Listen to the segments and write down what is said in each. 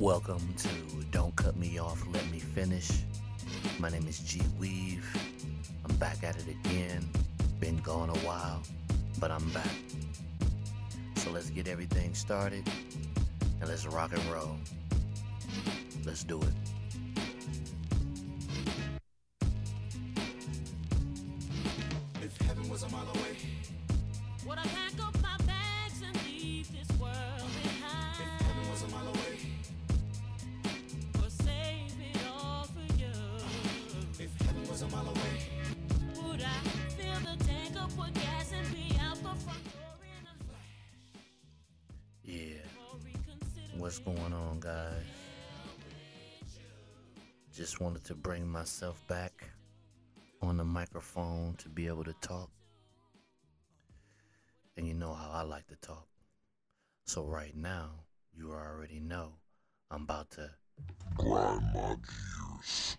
Welcome to Don't Cut Me Off, Let Me Finish. My name is G Weave. I'm back at it again. Been gone a while, but I'm back. So let's get everything started and let's rock and roll. Let's do it. So, right now, you already know I'm about to. grind my gears.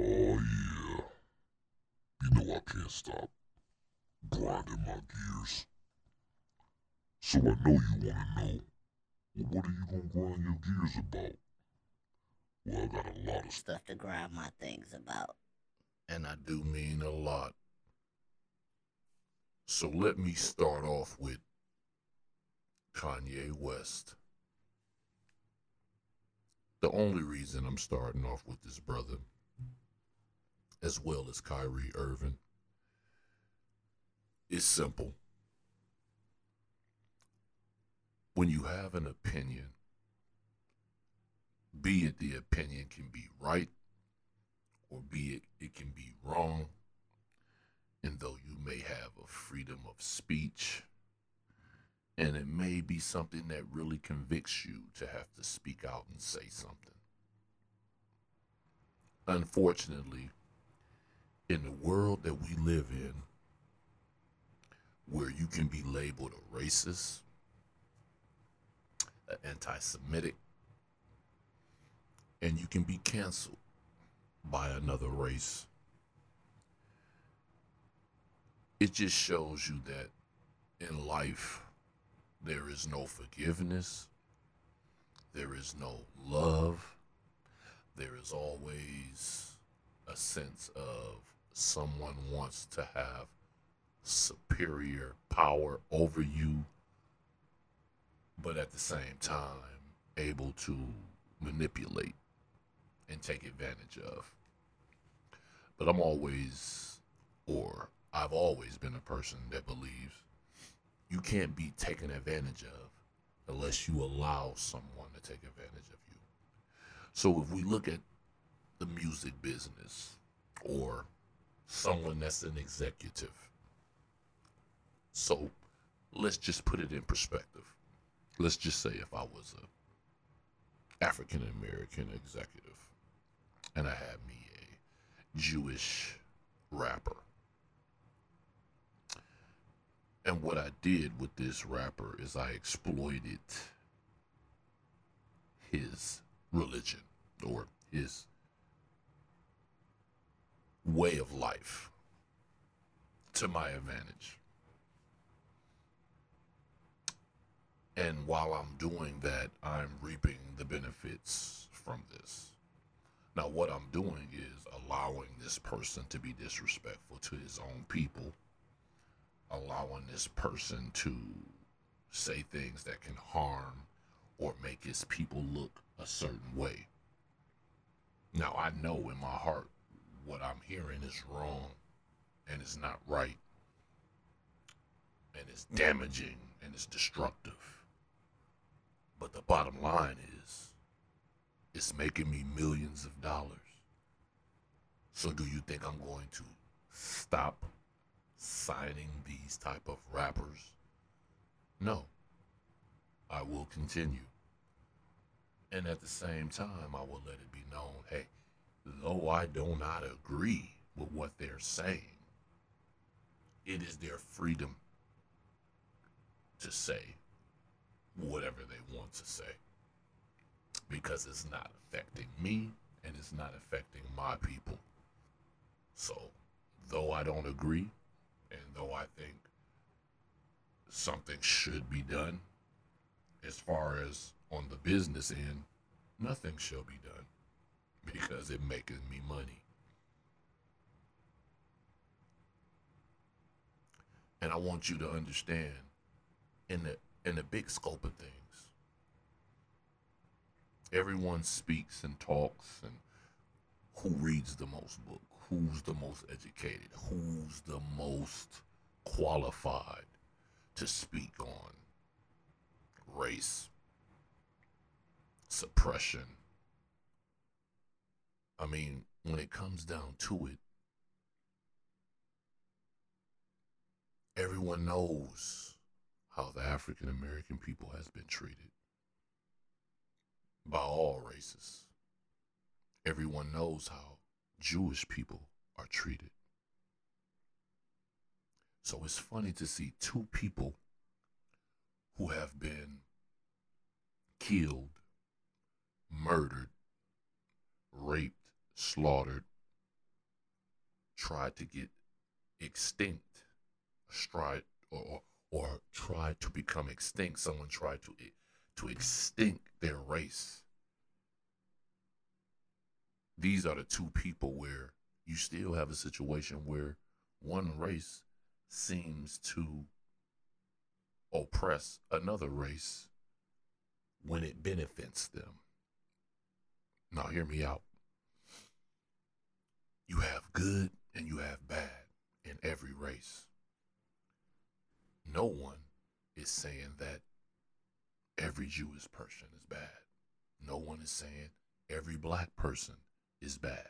oh yeah. You know I can't stop grinding my gears. So I know you wanna know. Well, what are you gonna grind your gears about? Well, I got a lot of stuff. stuff to grind my things about. And I do mean a lot. So let me start off with Kanye West. The only reason I'm starting off with this brother, as well as Kyrie Irving, is simple. When you have an opinion, be it the opinion can be right or be it it can be wrong, and though you may have a freedom of speech, and it may be something that really convicts you to have to speak out and say something. Unfortunately, in the world that we live in, where you can be labeled a racist, an anti Semitic, and you can be canceled by another race. It just shows you that in life, there is no forgiveness, there is no love, there is always a sense of someone wants to have superior power over you, but at the same time, able to manipulate and take advantage of. But I'm always, or I've always been a person that believes you can't be taken advantage of unless you allow someone to take advantage of you. So if we look at the music business or someone that's an executive, so let's just put it in perspective. Let's just say if I was a African American executive and I had me a Jewish rapper. And what I did with this rapper is I exploited his religion or his way of life to my advantage. And while I'm doing that, I'm reaping the benefits from this. Now, what I'm doing is allowing this person to be disrespectful to his own people, allowing this person to say things that can harm or make his people look a certain way. Now, I know in my heart what I'm hearing is wrong and it's not right and it's damaging and it's destructive. But the bottom line is, it's making me millions of dollars. So do you think I'm going to stop signing these type of rappers? No. I will continue. And at the same time, I will let it be known, hey, though I do not agree with what they're saying, it is their freedom to say whatever they want to say because it's not affecting me and it's not affecting my people. So, though I don't agree and though I think something should be done, as far as on the business end, nothing shall be done because it maketh me money. And I want you to understand in the in the big scope of things. Everyone speaks and talks and who reads the most book, who's the most educated, who's the most qualified to speak on race, suppression. I mean, when it comes down to it, everyone knows how the African American people has been treated by all races. Everyone knows how Jewish people are treated. So it's funny to see two people who have been killed, murdered, raped, slaughtered, tried to get extinct, tried or or tried to become extinct. Someone tried to to extinct their race. These are the two people where you still have a situation where one race seems to oppress another race when it benefits them. Now, hear me out. You have good and you have bad in every race. No one is saying that every Jewish person is bad. No one is saying every black person is bad.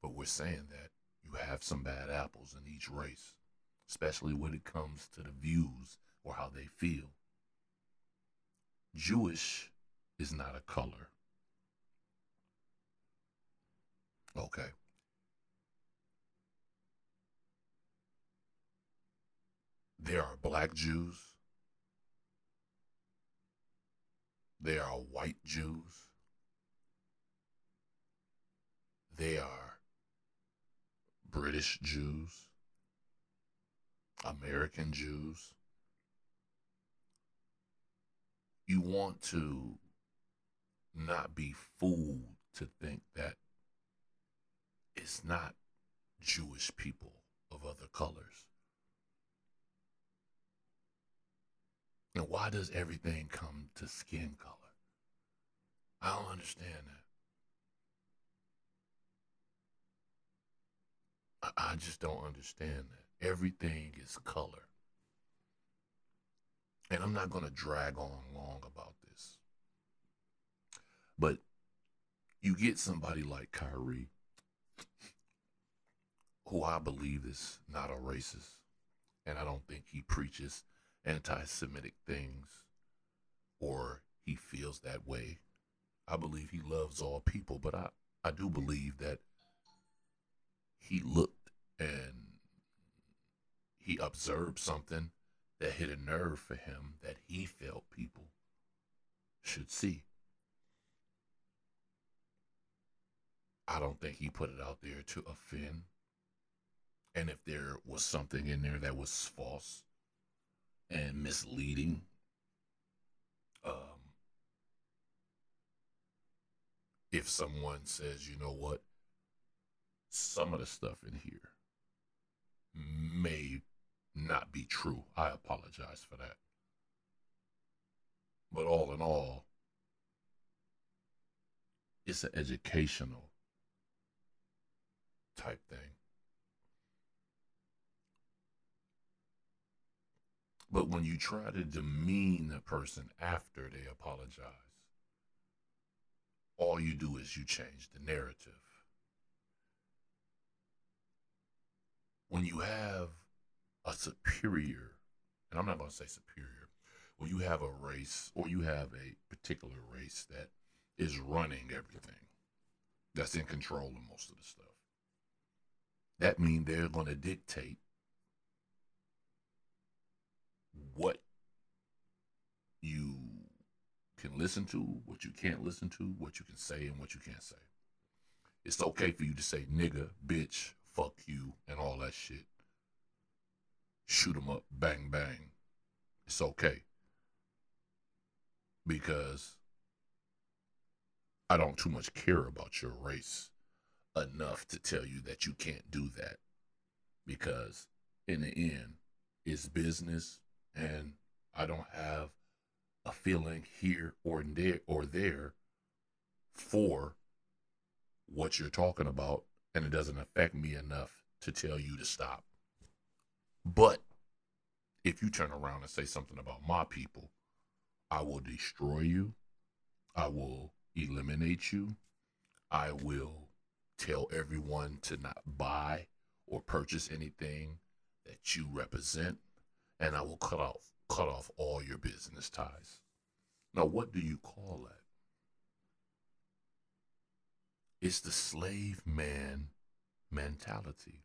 But we're saying that you have some bad apples in each race, especially when it comes to the views or how they feel. Jewish is not a color. Okay. There are black Jews. There are white Jews. They are British Jews, American Jews. You want to not be fooled to think that it's not Jewish people of other colors. And why does everything come to skin color? I don't understand that. I, just don't understand that. Everything is color. And I'm not going to drag on long about this. But you get somebody like Kyrie, who I believe is not a racist, and I don't think he preaches anti Semitic things or he feels that way. I believe he loves all people, but I, I do believe that he looked and he observed something that hit a nerve for him that he felt people should see. I don't think he put it out there to offend. And if there was something in there that was false and misleading, um, if someone says, you know what, some of the stuff in here may not be true, I apologize for that. But all in all, it's an educational type thing. But when you try to demean a person after they apologize, all you do is you change the narrative. When you have a superior, and I'm not going to say superior, when you have a race or you have a particular race that is running everything, that's in control of most of the stuff, that means they're going to dictate what you can listen to, what you can't listen to, what you can say, and what you can't say. It's okay for you to say nigga, bitch, fuck you, and all that shit. Shoot them up, bang, bang. It's okay. because I don't too much care about your race enough to tell you that you can't do that because in the end it's business and I don't have a feeling here or there or there for what you're talking about and it doesn't affect me enough to tell you to stop. But if you turn around and say something about my people, I will destroy you. I will eliminate you. I will tell everyone to not buy or purchase anything that you represent, and I will cut off cut off all your business ties. Now, what do you call that? It's the slave man mentality.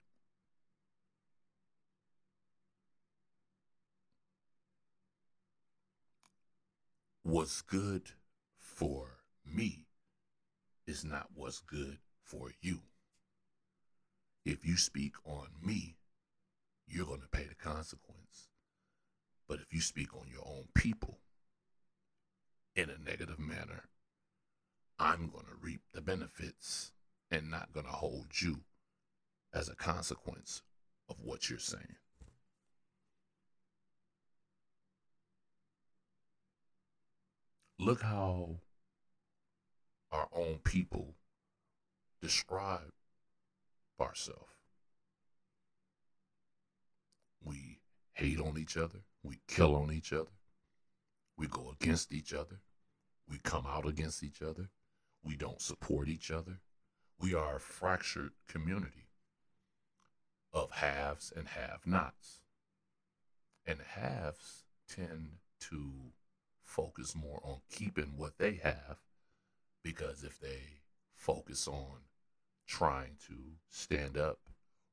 What's good for me is not what's good for you. If you speak on me, you're going to pay the consequence. But if you speak on your own people in a negative manner, I'm going to reap the benefits and not going to hold you as a consequence of what you're saying. Look how our own people describe ourselves. We hate on each other. We kill on each other. We go against each other. We come out against each other. We don't support each other. We are a fractured community of haves and have nots. And haves tend to focus more on keeping what they have because if they focus on trying to stand up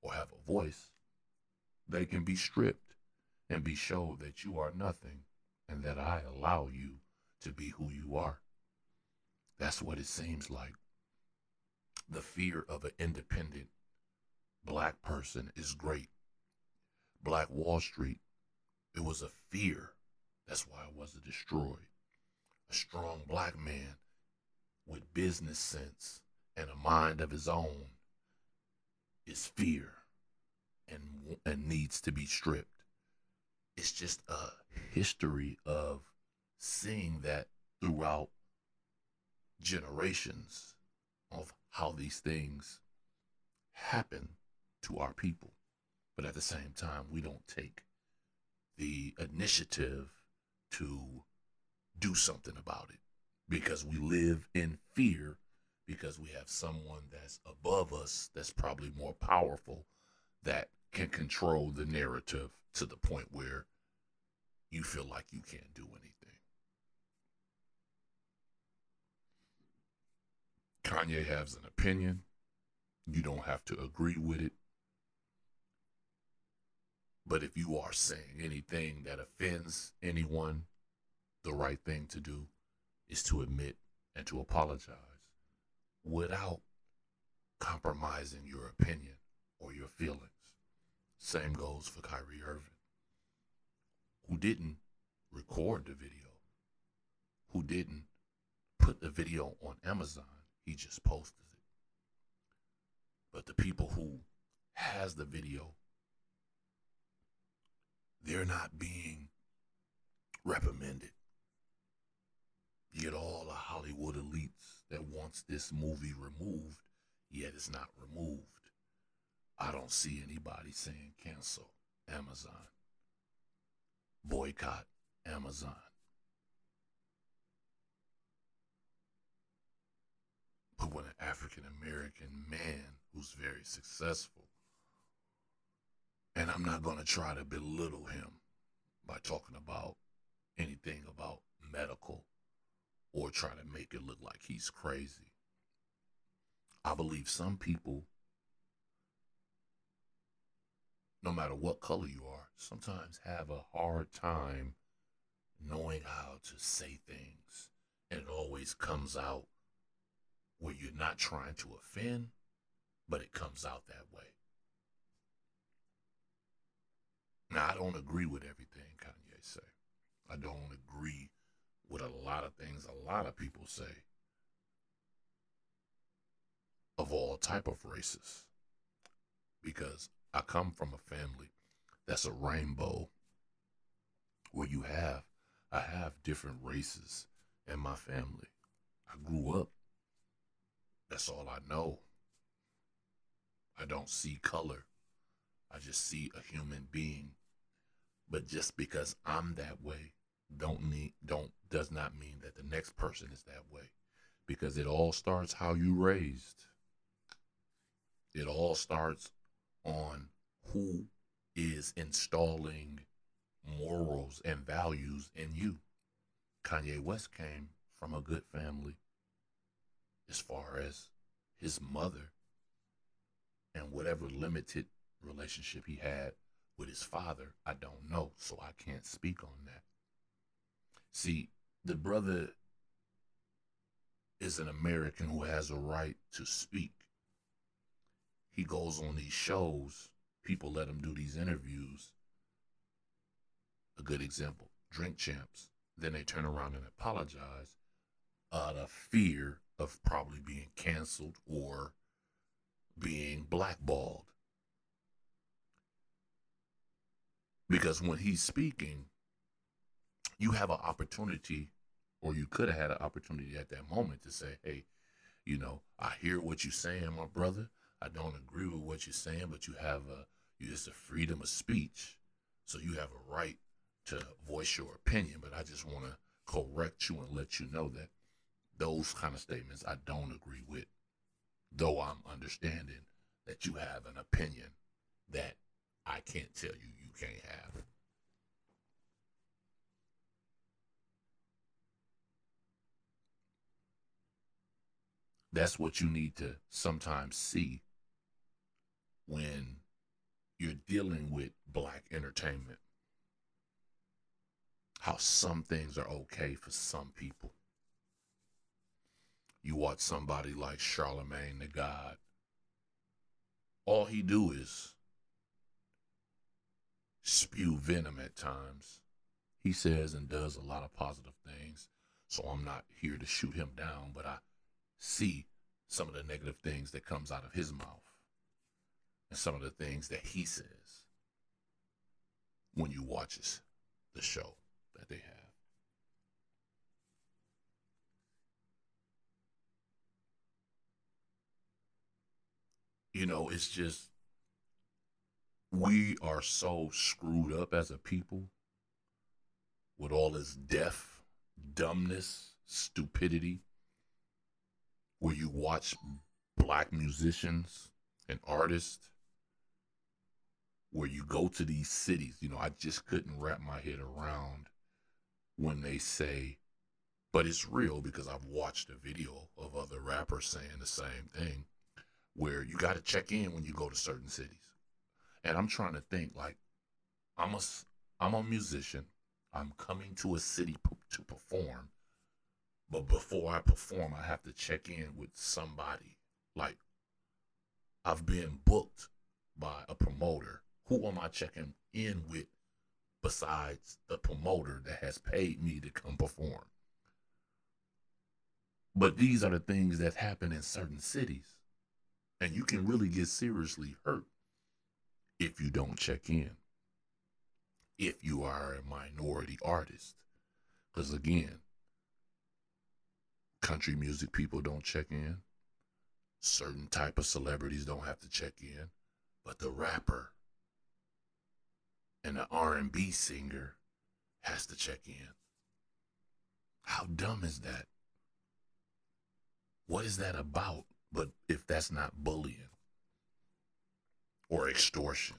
or have a voice, they can be stripped and be showed that you are nothing and that I allow you to be who you are. That's what it seems like. The fear of an independent black person is great. Black Wall Street, it was a fear. That's why it wasn't destroyed. A strong black man with business sense and a mind of his own is fear and and needs to be stripped. It's just a history of seeing that throughout generations of how these things happen to our people. But at the same time, we don't take the initiative to do something about it because we live in fear because we have someone that's above us that's probably more powerful that can control the narrative to the point where you feel like you can't do anything. Kanye has an opinion. You don't have to agree with it. But if you are saying anything that offends anyone, the right thing to do is to admit and to apologize without compromising your opinion or your feelings. Same goes for Kyrie Irving, who didn't record the video, who didn't put the video on Amazon. He just posted it. But the people who has the video, they're not being reprimanded. Yet all the Hollywood elites that wants this movie removed, yet it's not removed. I don't see anybody saying cancel Amazon, boycott Amazon. But when an African American man who's very successful, and I'm not going to try to belittle him by talking about anything about medical or try to make it look like he's crazy. I believe some people, no matter what color you are, sometimes have a hard time knowing how to say things. And it always comes out where you're not trying to offend, but it comes out that way. Now, I don't agree with everything Kanye say. I don't agree with a lot of things a lot of people say of all type of races because I come from a family that's a rainbow where you have I have different races in my family. I grew up. That's all I know. I don't see color. I just see a human being. But just because I'm that way don't need don't does not mean that the next person is that way. Because it all starts how you raised. It all starts on who is installing morals and values in you. Kanye West came from a good family as far as his mother and whatever limited relationship he had with his father, I don't know, so I can't speak on that. See, the brother is an American who has a right to speak. He goes on these shows, people let him do these interviews. A good example Drink Champs. Then they turn around and apologize out of fear of probably being canceled or being blackballed. Because when he's speaking, you have an opportunity, or you could have had an opportunity at that moment to say, hey, you know, I hear what you're saying, my brother. I don't agree with what you're saying, but you have a it's a freedom of speech. So you have a right to voice your opinion. But I just want to correct you and let you know that those kind of statements I don't agree with. Though I'm understanding that you have an opinion that I can't tell you you can't have. That's what you need to sometimes see when you're dealing with black entertainment. How some things are okay for some people. You watch somebody like Charlamagne the God. All he do is spew venom at times. He says and does a lot of positive things. So I'm not here to shoot him down, but I see some of the negative things that comes out of his mouth and some of the things that he says when you watches the show that they have. You know, it's just we are so screwed up as a people with all this deaf, dumbness, stupidity, where you watch black musicians and artists, where you go to these cities. You know, I just couldn't wrap my head around when they say, but it's real because I've watched a video of other rappers saying the same thing, where you got to check in when you go to certain cities. And I'm trying to think like, I'm a, I'm a musician. I'm coming to a city p- to perform. But before I perform, I have to check in with somebody. Like, I've been booked by a promoter. Who am I checking in with besides the promoter that has paid me to come perform? But these are the things that happen in certain cities. And you can mm-hmm. really get seriously hurt if you don't check in. If you are a minority artist. Because again, country music people don't check in. Certain type of celebrities don't have to check in. But the rapper and the R&B singer has to check in. How dumb is that? What is that about? But if that's not bullying or extortion,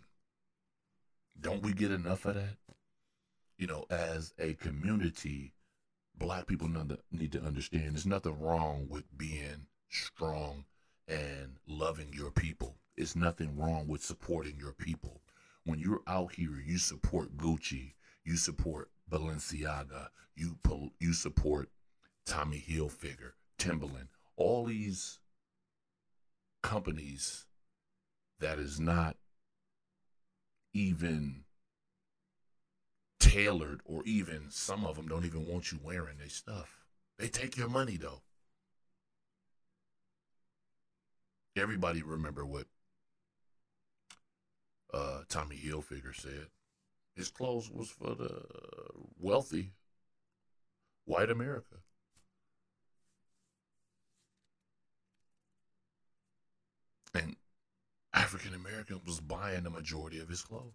don't we get enough of that? You know, as a community, black people need to understand there's nothing wrong with being strong and loving your people. It's nothing wrong with supporting your people. When you're out here, you support Gucci, you support Balenciaga, you you support Tommy Hilfiger, Timberland, all these companies that is not even tailored or even some of them don't even want you wearing their stuff. They take your money though. Everybody remember what uh, Tommy Hilfiger said. His clothes was for the wealthy white America. And African American was buying the majority of his clothes.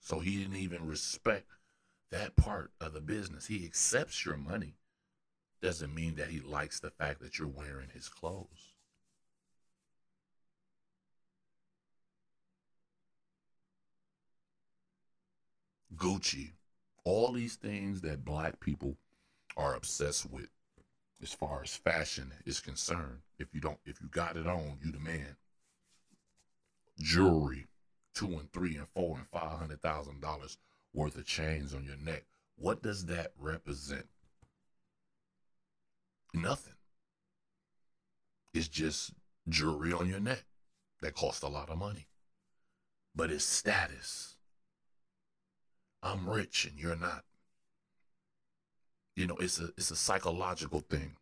So he didn't even respect that part of the business. He accepts your money. Doesn't mean that he likes the fact that you're wearing his clothes. Gucci, all these things that black people are obsessed with as far as fashion is concerned. If you don't, if you got it on, you the man. Jewelry, two and three and four and five hundred thousand dollars worth of chains on your neck. What does that represent? Nothing. It's just jewelry on your neck that costs a lot of money. But it's status. I'm rich and you're not. You know, it's a it's a psychological thing.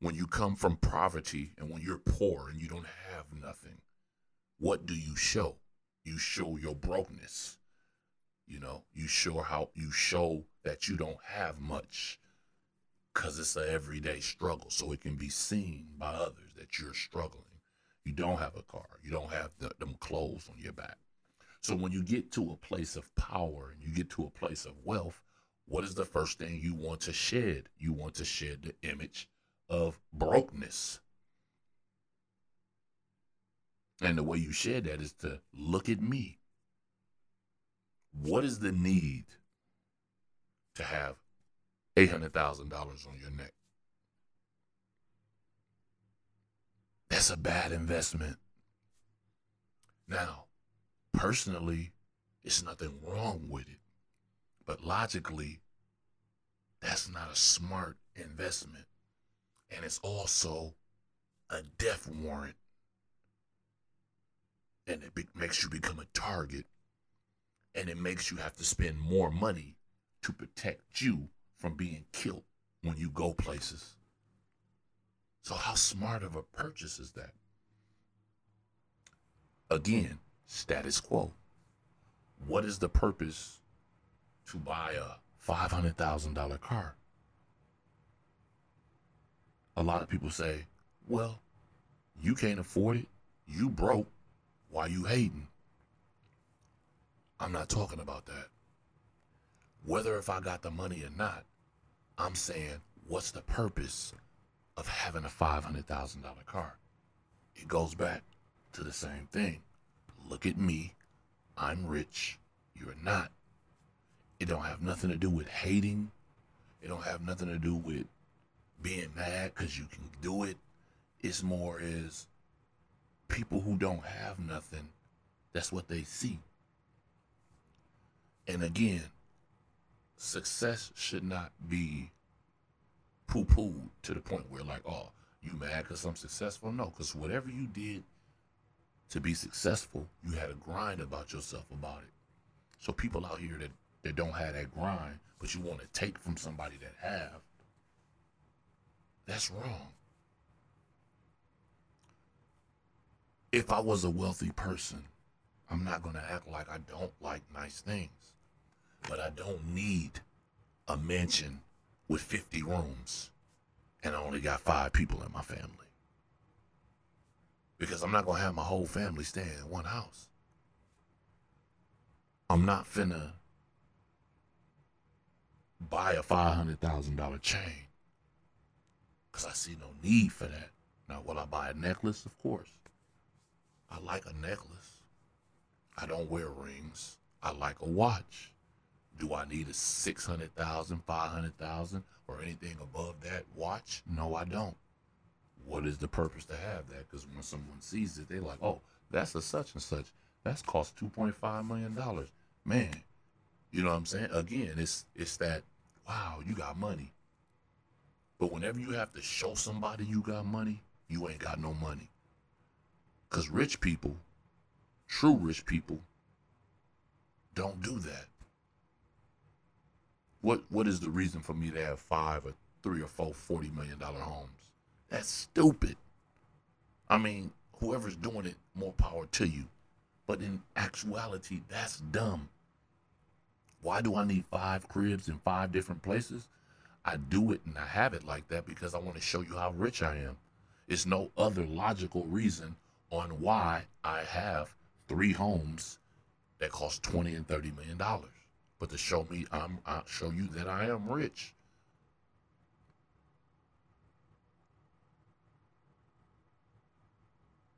When you come from poverty and when you're poor and you don't have nothing, what do you show? You show your brokenness. You know, you show how you show that you don't have much because it's an everyday struggle. So it can be seen by others that you're struggling. You don't have a car. You don't have the, them clothes on your back. So when you get to a place of power and you get to a place of wealth, what is the first thing you want to shed? You want to shed the image of brokenness. And the way you shed that is to look at me. What is the need to have $800,000 on your neck? That's a bad investment. Now, personally, it's nothing wrong with it. But logically, that's not a smart investment. And it's also a death warrant. And it be- makes you become a target. And it makes you have to spend more money to protect you from being killed when you go places. So, how smart of a purchase is that? Again, status quo. What is the purpose to buy a $500,000 car? A lot of people say, well, you can't afford it. You broke. Why you hating? I'm not talking about that. Whether if I got the money or not, I'm saying, what's the purpose of having a $500,000 car? It goes back to the same thing. Look at me. I'm rich. You're not. It don't have nothing to do with hating. It don't have nothing to do with being mad because you can do it. It's more is people who don't have nothing, that's what they see. And again, success should not be poo pooed to the point where, like, oh, you mad because I'm successful? No, because whatever you did to be successful, you had a grind about yourself about it. So people out here that, that don't have that grind, but you want to take from somebody that have, that's wrong. If I was a wealthy person, I'm not going to act like I don't like nice things. But I don't need a mansion with 50 rooms and I only got five people in my family. Because I'm not going to have my whole family stay in one house. I'm not finna buy a $500,000 chain because I see no need for that. Now, will I buy a necklace? Of course. I like a necklace. I don't wear rings. I like a watch. Do I need a 600,000, 500,000 or anything above that watch? No, I don't. What is the purpose to have that? Because when someone sees it, they're like, oh, that's a such and such. That's cost $2.5 million. Man, you know what I'm saying? Again, it's it's that, wow, you got money. But whenever you have to show somebody you got money, you ain't got no money. Because rich people, true rich people, don't do that. What what is the reason for me to have five or three or four forty million dollar homes. That's stupid. I mean, whoever's doing it, more power to you. But in actuality, that's dumb. Why do I need five cribs in five different places? I do it and I have it like that because I want to show you how rich I am. It's no other logical reason on why I have three homes that cost 20 and 30 million dollars. But to show me I'm I show you that I am rich.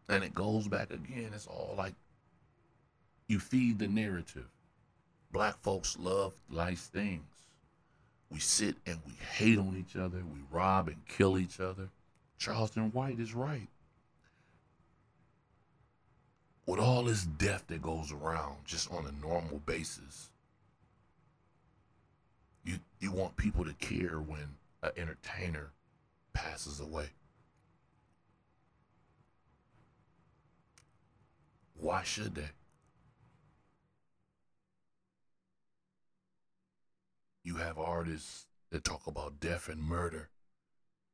And it goes back again. It's all like you feed the narrative. Black folks love nice things. We sit and we hate on each other. We rob and kill each other. Charleston White is right. With all this death that goes around just on a normal basis, you you want people to care when an entertainer passes away. Why should they? You have artists that talk about death and murder,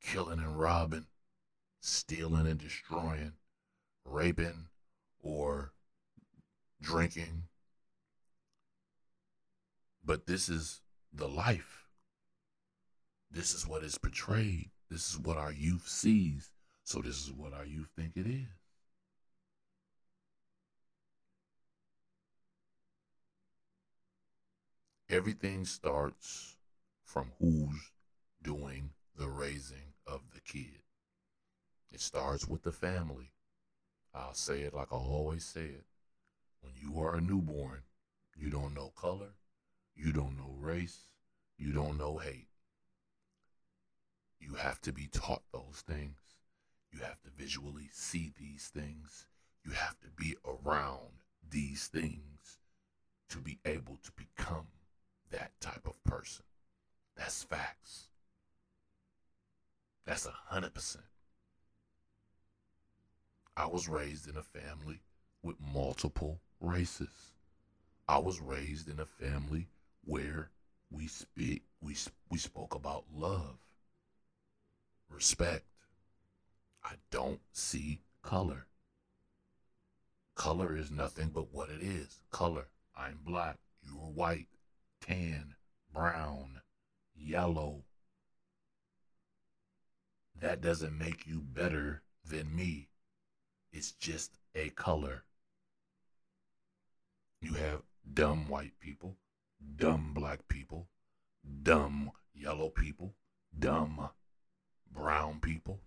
killing and robbing, stealing and destroying, raping or drinking. But this is the life. This is what is portrayed. This is what our youth sees. So this is what our youth think it is. Everything starts from who's doing the raising of the kid. It starts with the family. I'll say it like I always say it. When you are a newborn, you don't know color, you don't know race, you don't know hate. You have to be taught those things. You have to visually see these things. You have to be around these things to be able to become that type of person. That's facts. That's a hundred percent. I was raised in a family with multiple races. I was raised in a family where we speak we we spoke about love, respect. I don't see color. Color is nothing but what it is. Color. I'm black. You are white tan, brown, yellow. That doesn't make you better than me. It's just a color. You have dumb white people, dumb black people, dumb yellow people, dumb brown people,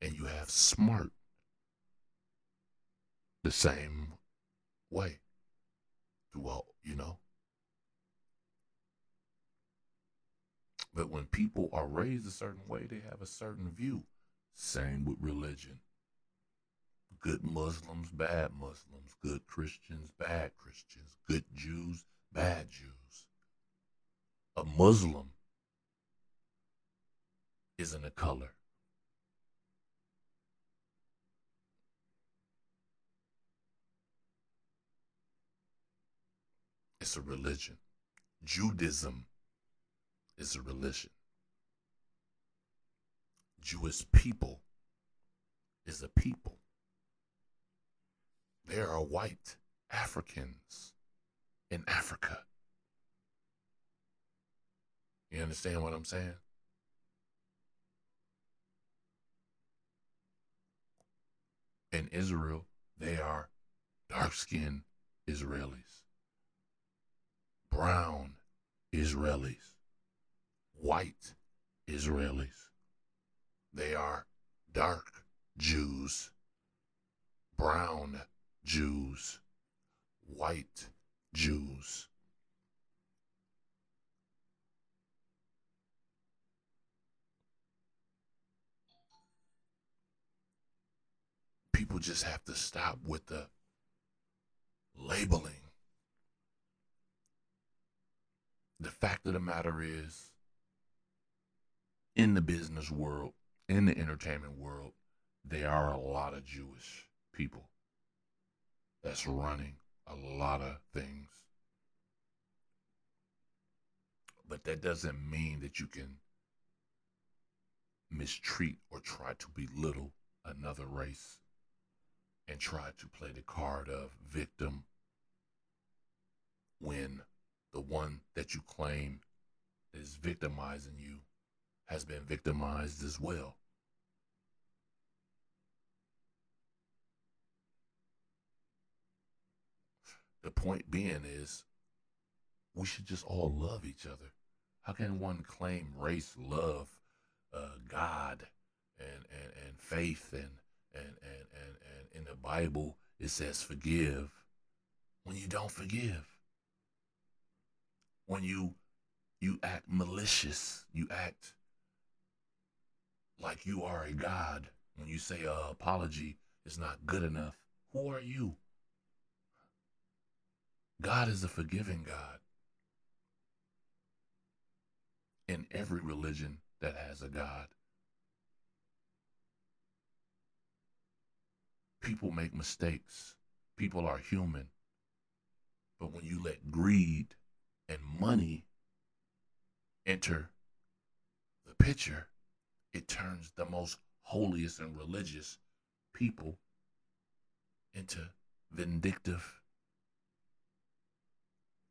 and you have smart the same way. Well, you know, But when people are raised a certain way, they have a certain view. Same with religion. Good Muslims, bad Muslims. Good Christians, bad Christians. Good Jews, bad Jews. A Muslim isn't a color. It's a religion. Judaism is a religion. Jewish people is a people. There are white Africans in Africa. You understand what I'm saying? In Israel, they are dark skinned Israelis, brown Israelis white Israelis. They are dark Jews, brown Jews, white Jews. People just have to stop with the labeling. The fact of the matter is, in the business world, in the entertainment world, there are a lot of Jewish people that's running a lot of things. But that doesn't mean that you can mistreat or try to belittle another race and try to play the card of victim when the one that you claim is victimizing you has been victimized as well. The point being is we should just all love each other. How can one claim race, love, uh, God, and, and, and faith, and, and, and, and, and in the Bible it says forgive when you don't forgive? When you you act malicious, you act like you are a God. When you say a apology is not good enough, who are you? God is a forgiving God. In every religion that has a God, people make mistakes. People are human. But when you let greed and money enter the picture, it turns the most holiest and religious people into vindictive,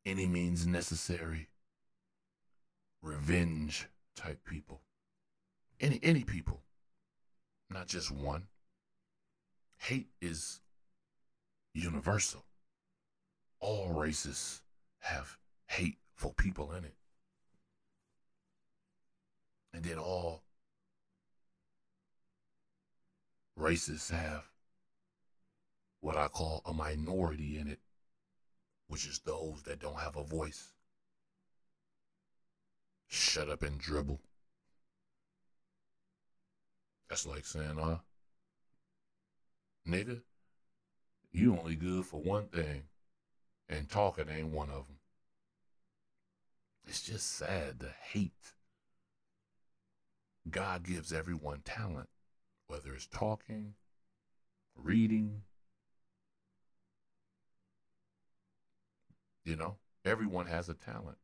any means necessary, revenge type people. Any any people, not just one. Hate is universal. All races have hateful people in it. And then all races have what I call a minority in it, which is those that don't have a voice. Shut up and dribble. That's like saying, uh, nigga, you only good for one thing, and talking ain't one of them. It's just sad the hate. God gives everyone talent, whether it's talking, reading. You know, everyone has a talent.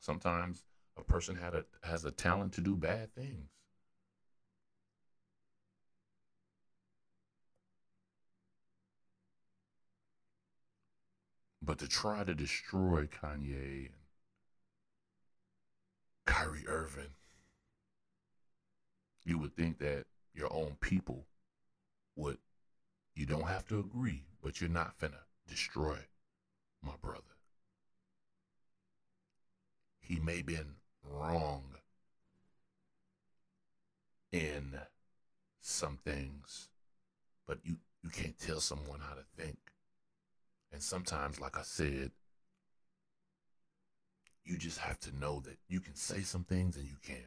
Sometimes a person had a has a talent to do bad things. But to try to destroy Kanye and Kyrie Irving, you would think that your own people would, you don't have to agree, but you're not finna destroy my brother. He may have been wrong in some things, but you, you can't tell someone how to think. And sometimes, like I said, you just have to know that you can say some things and you can't.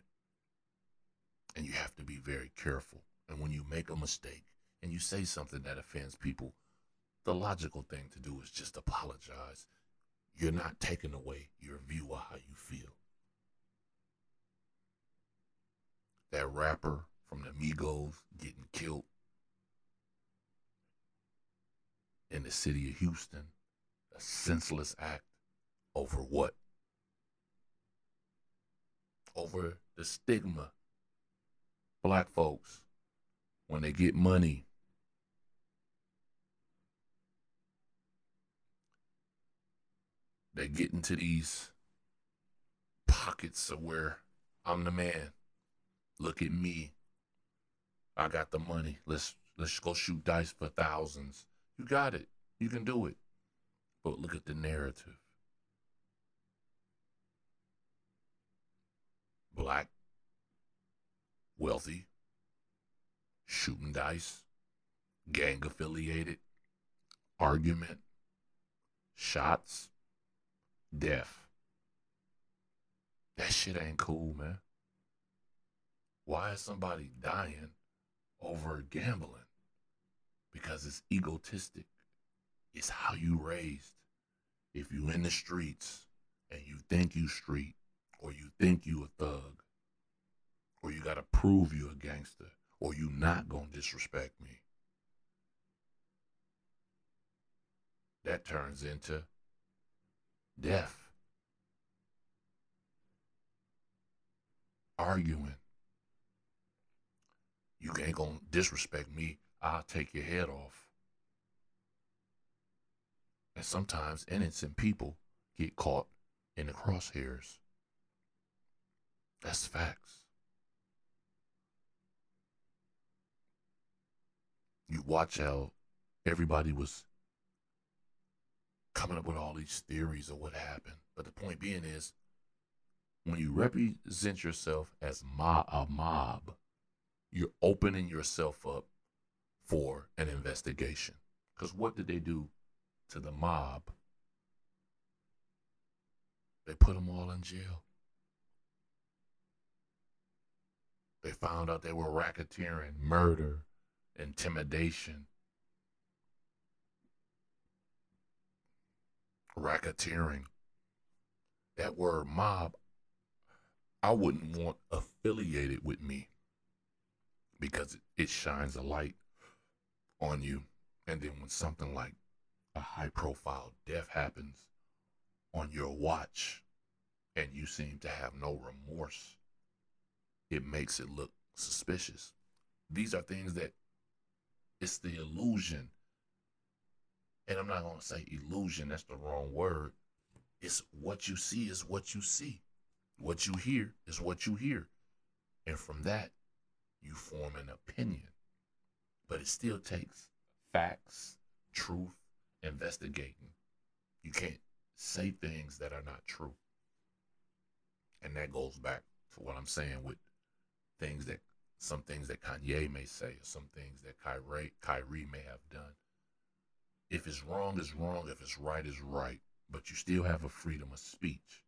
And you have to be very careful. And when you make a mistake and you say something that offends people, the logical thing to do is just apologize. You're not taking away your view of how you feel. That rapper from the Migos getting killed in the city of Houston, a senseless act over what? Over the stigma. Black folks, when they get money, they get into these pockets of where I'm the man. Look at me. I got the money. Let's let's go shoot dice for thousands. You got it. You can do it. But look at the narrative. Black, wealthy, shooting dice, gang affiliated, argument, shots, death. That shit ain't cool, man. Why is somebody dying over gambling? Because it's egotistic. It's how you raised. If you in the streets and you think you street, or you think you a thug, or you gotta prove you a gangster, or you not gonna disrespect me. That turns into death. Arguing. You ain't gonna disrespect me, I'll take your head off. And sometimes innocent people get caught in the crosshairs. That's facts. You watch how everybody was coming up with all these theories of what happened. But the point being is, when you represent yourself as mob, a mob, you're opening yourself up for an investigation. Because what did they do to the mob? They put them all in jail. They found out they were racketeering, murder, intimidation, racketeering. That word mob, I wouldn't want affiliated with me because it, shines a light on you. And then when something like a high profile death happens on your watch and you seem to have no remorse, it makes it look suspicious. These are things that it's the illusion. And I'm not going to say illusion, that's the wrong word. It's what you see is what you see. What you hear is what you hear. And from that, you form an opinion. But it still takes facts, truth, investigating. You can't say things that are not true. And that goes back to what I'm saying with things that some things that Kanye may say, or some things that Kyrie, Kyrie may have done. If it's wrong, it's wrong. If it's right, it's right. But you still have a freedom of speech.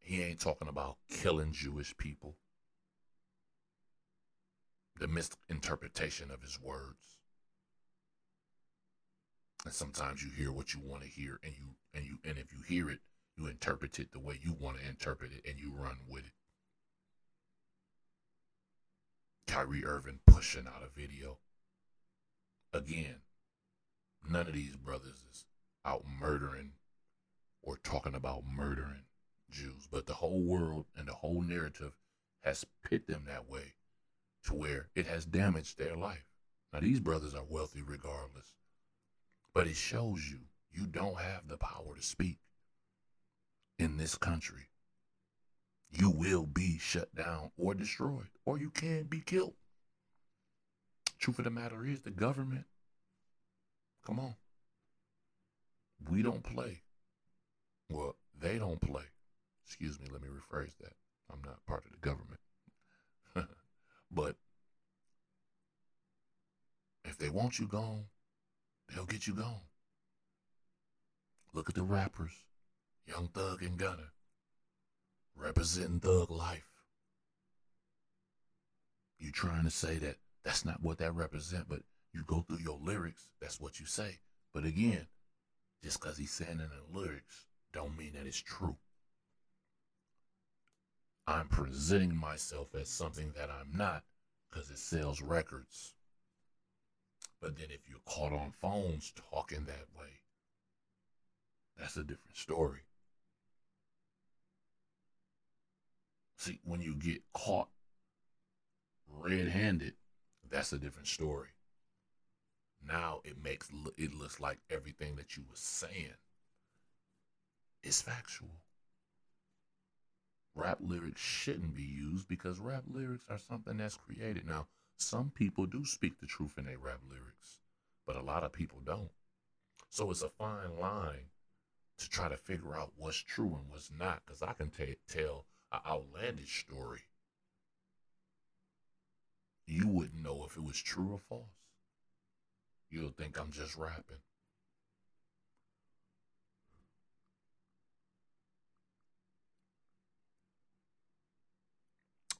He ain't talking about killing Jewish people. The misinterpretation of his words. And sometimes you hear what you want to hear, and you and you and if you hear it, you interpret it the way you want to interpret it, and you run with it. Kyrie Irving pushing out a video. Again, none of these brothers is out murdering or talking about murdering Jews, but the whole world and the whole narrative has pit them that way to where it has damaged their life. Now, these brothers are wealthy regardless, but it shows you you don't have the power to speak in this country you will be shut down or destroyed, or you can be killed. Truth of the matter is, the government, come on, we don't play. Well, they don't play. Excuse me, let me rephrase that. I'm not part of the government. but if they want you gone, they'll get you gone. Look at the rappers, Young Thug and Gunna representing thug life. You trying to say that that's not what that represent, but you go through your lyrics, that's what you say. But again, just because he's saying it in the lyrics, don't mean that it's true. I'm presenting myself as something that I'm not because it sells records. But then if you're caught on phones talking that way, that's a different story. See, when you get caught red handed, that's a different story. Now it makes it looks like everything that you were saying is factual. Rap lyrics shouldn't be used because rap lyrics are something that's created. Now, some people do speak the truth in their rap lyrics, but a lot of people don't. So it's a fine line to try to figure out what's true and what's not because I can t- tell an outlandish story, you wouldn't know if it was true or false. You'll think I'm just rapping.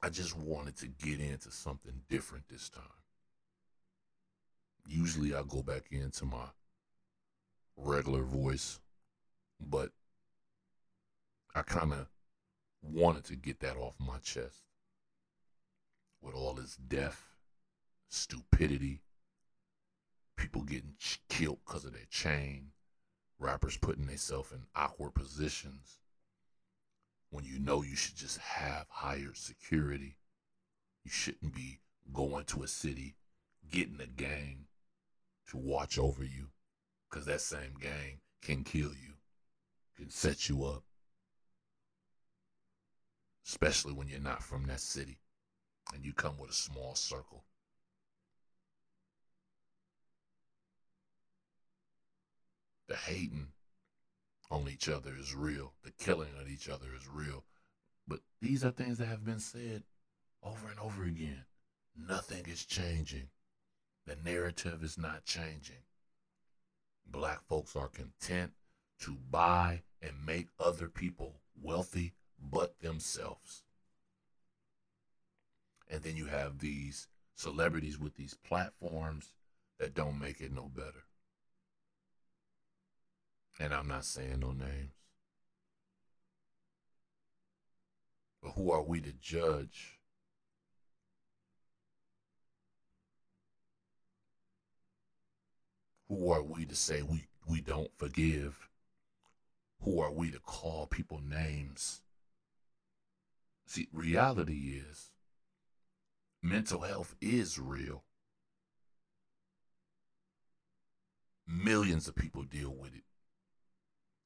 I just wanted to get into something different this time. Usually I go back into my regular voice, but I kind of wanted to get that off my chest. With all this death, stupidity, people getting ch- killed because of their chain, rappers putting themselves in awkward positions when you know you should just have higher security. You shouldn't be going to a city, getting a gang to watch over you, because that same gang can kill you, can set you up, especially when you're not from that city and you come with a small circle. The hating on each other is real. The killing of each other is real. But these are things that have been said over and over again. Nothing is changing. The narrative is not changing. Black folks are content to buy and make other people wealthy but themselves. And then you have these celebrities with these platforms that don't make it no better. And I'm not saying no names. But who are we to judge? Who are we to say we, we don't forgive? Who are we to call people names? See, reality is mental health is real. Millions of people deal with it,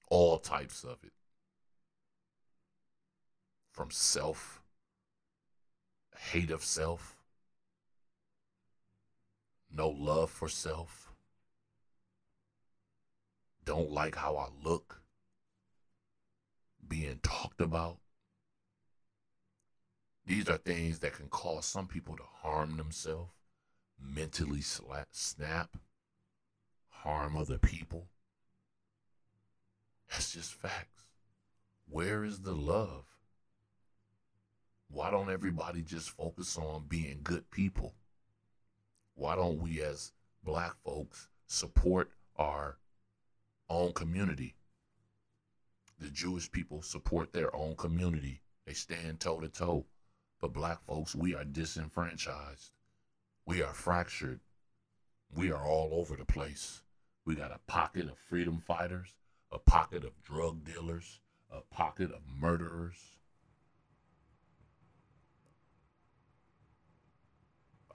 all types of it. From self, hate of self, no love for self, don't like how I look, being talked about. These are things that can cause some people to harm themselves, mentally sla- snap, harm other people. That's just facts. Where is the love? Why don't everybody just focus on being good people? Why don't we, as black folks, support our own community? The Jewish people support their own community, they stand toe to toe. But black folks, we are disenfranchised. We are fractured. We are all over the place. We got a pocket of freedom fighters, a pocket of drug dealers, a pocket of murderers.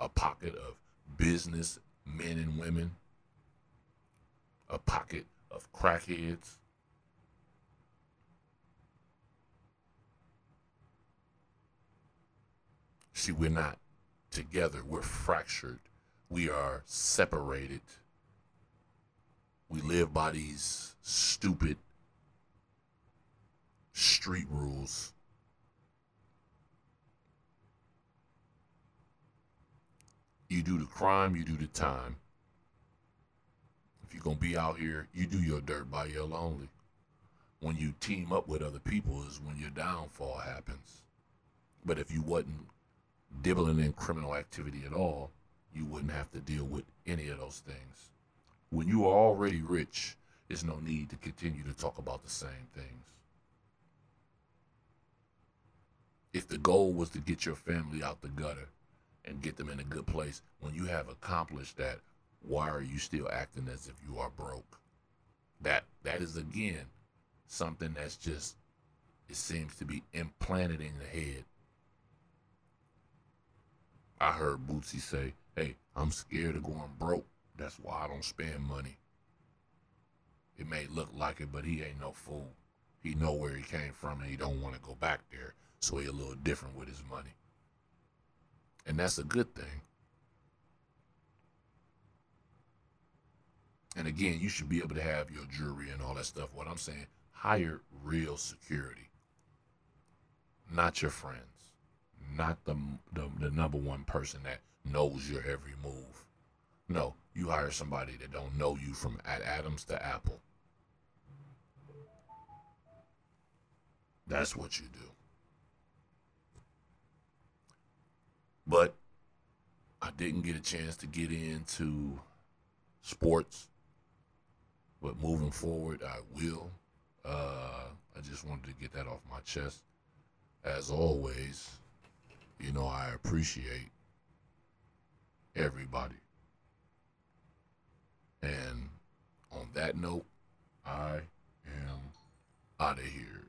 A pocket of business men and women, a pocket of crackheads, See, we're not together. We're fractured. We are separated. We live by these stupid street rules. You do the crime, you do the time. If you're going to be out here, you do your dirt by your lonely. When you team up with other people is when your downfall happens. But if you wasn't dibbling in criminal activity at all, you wouldn't have to deal with any of those things. When you are already rich, there's no need to continue to talk about the same things. If the goal was to get your family out the gutter and get them in a good place, when you have accomplished that, why are you still acting as if you are broke? That that is again something that's just it seems to be implanted in the head I heard Bootsy say, hey, I'm scared of going broke. That's why I don't spend money. It may look like it, but he ain't no fool. He know where he came from and he don't want to go back there. So he a little different with his money. And that's a good thing. And again, you should be able to have your jewelry and all that stuff. What I'm saying, hire real security, not your friends not the, the the number one person that knows your every move. No, you hire somebody that don't know you from at Adams to Apple. That's what you do. But I didn't get a chance to get into sports. But moving forward, I will. Uh, I just wanted to get that off my chest. As always, you know, I appreciate everybody. And on that note, I am out of here.